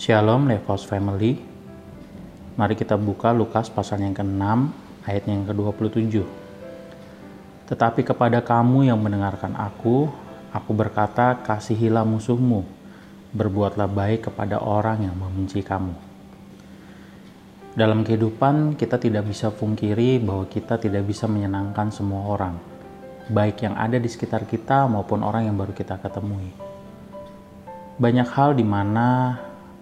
Shalom Levos Family. Mari kita buka Lukas pasal yang ke-6 ayat yang ke-27. Tetapi kepada kamu yang mendengarkan aku, aku berkata kasihilah musuhmu, berbuatlah baik kepada orang yang membenci kamu. Dalam kehidupan kita tidak bisa pungkiri bahwa kita tidak bisa menyenangkan semua orang, baik yang ada di sekitar kita maupun orang yang baru kita ketemui. Banyak hal di mana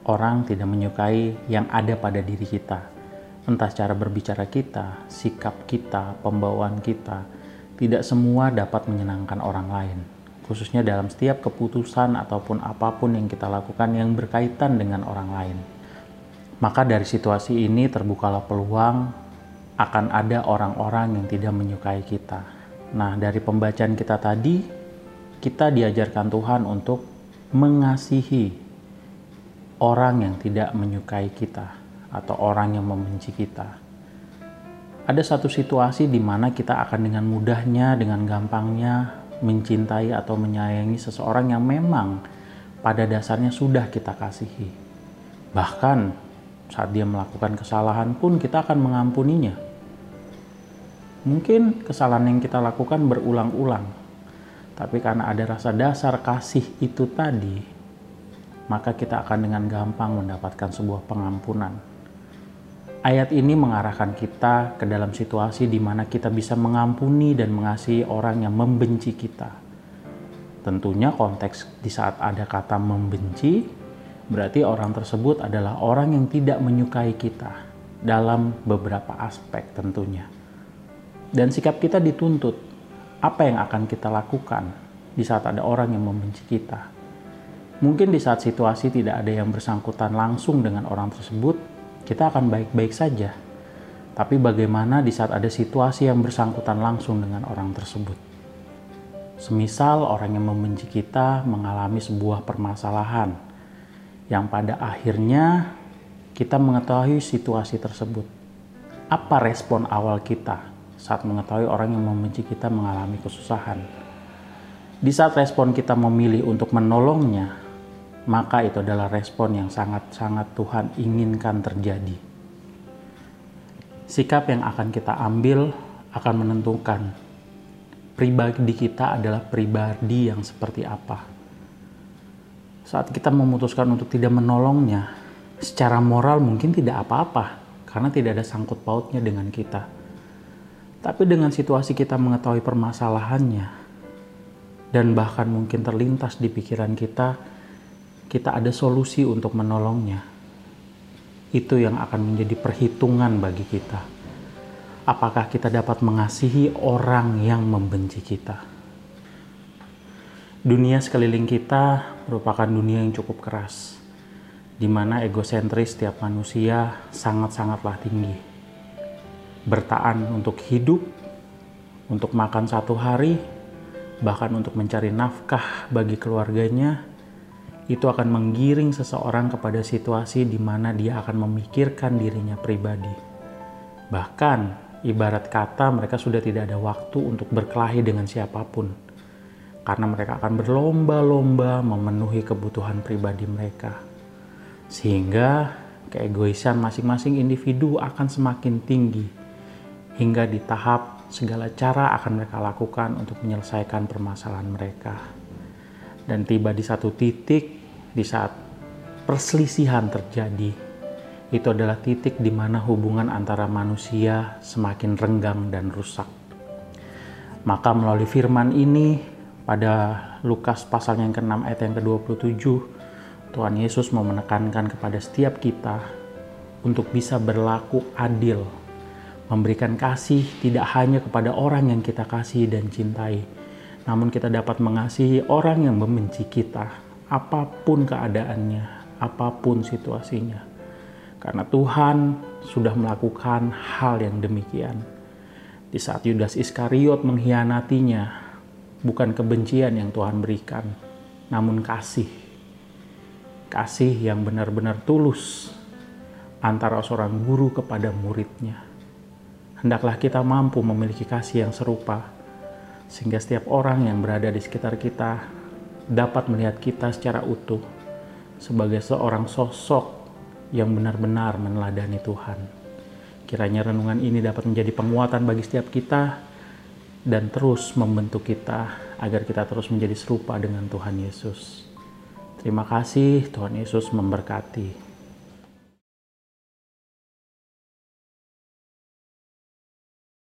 orang tidak menyukai yang ada pada diri kita. Entah cara berbicara kita, sikap kita, pembawaan kita, tidak semua dapat menyenangkan orang lain. Khususnya dalam setiap keputusan ataupun apa pun yang kita lakukan yang berkaitan dengan orang lain. Maka dari situasi ini terbukalah peluang akan ada orang-orang yang tidak menyukai kita. Nah, dari pembacaan kita tadi, kita diajarkan Tuhan untuk mengasihi orang yang tidak menyukai kita atau orang yang membenci kita. Ada satu situasi di mana kita akan dengan mudahnya, dengan gampangnya mencintai atau menyayangi seseorang yang memang pada dasarnya sudah kita kasihi. Bahkan saat dia melakukan kesalahan pun kita akan mengampuninya. Mungkin kesalahan yang kita lakukan berulang-ulang, tapi karena ada rasa dasar kasih itu tadi, maka kita akan dengan gampang mendapatkan sebuah pengampunan. Ayat ini mengarahkan kita ke dalam situasi di mana kita bisa mengampuni dan mengasihi orang yang membenci kita. Tentunya konteks di saat ada kata membenci berarti orang tersebut adalah orang yang tidak menyukai kita dalam beberapa aspek tentunya. Dan sikap kita dituntut apa yang akan kita lakukan di saat ada orang yang membenci kita. Mungkin di saat situasi tidak ada yang bersangkutan langsung dengan orang tersebut, kita akan baik-baik saja. Tapi bagaimana di saat ada situasi yang bersangkutan langsung dengan orang tersebut? Semisal orang yang membenci kita mengalami sebuah permasalahan, yang pada akhirnya kita mengetahui situasi tersebut. Apa respon awal kita saat mengetahui orang yang membenci kita mengalami kesusahan? Di saat respon kita memilih untuk menolongnya, maka itu adalah respon yang sangat-sangat Tuhan inginkan terjadi. Sikap yang akan kita ambil akan menentukan pribadi kita adalah pribadi yang seperti apa saat kita memutuskan untuk tidak menolongnya, secara moral mungkin tidak apa-apa karena tidak ada sangkut pautnya dengan kita. Tapi dengan situasi kita mengetahui permasalahannya dan bahkan mungkin terlintas di pikiran kita, kita ada solusi untuk menolongnya. Itu yang akan menjadi perhitungan bagi kita. Apakah kita dapat mengasihi orang yang membenci kita? Dunia sekeliling kita merupakan dunia yang cukup keras, di mana egosentris setiap manusia sangat-sangatlah tinggi. Bertahan untuk hidup, untuk makan satu hari, bahkan untuk mencari nafkah bagi keluarganya, itu akan menggiring seseorang kepada situasi di mana dia akan memikirkan dirinya pribadi. Bahkan, ibarat kata mereka sudah tidak ada waktu untuk berkelahi dengan siapa pun karena mereka akan berlomba-lomba memenuhi kebutuhan pribadi mereka. Sehingga keegoisan masing-masing individu akan semakin tinggi hingga di tahap segala cara akan mereka lakukan untuk menyelesaikan permasalahan mereka. Dan tiba di satu titik di saat perselisihan terjadi, itu adalah titik di mana hubungan antara manusia semakin renggang dan rusak. Maka melalui firman ini pada Lukas pasal yang ke-6 ayat yang ke-27, Tuhan Yesus mau menekankan kepada setiap kita untuk bisa berlaku adil, memberikan kasih tidak hanya kepada orang yang kita kasih dan cintai, namun kita dapat mengasihi orang yang membenci kita, apa pun keadaannya, apa pun situasinya. Karena Tuhan sudah melakukan hal yang demikian. Di saat Yudas Iskariot mengkhianatinya, bukan kebencian yang Tuhan berikan, namun kasih. Kasih yang benar-benar tulus antara seorang guru kepada muridnya. Hendaklah kita mampu memiliki kasih yang serupa, sehingga setiap orang yang berada di sekitar kita dapat melihat kita secara utuh, sebagai seorang sosok yang benar-benar meneladani Tuhan. Kiranya renungan ini dapat menjadi penguatan bagi setiap kita dan terus membentuk kita agar kita terus menjadi serupa dengan Tuhan Yesus. Terima kasih, Tuhan Yesus memberkati.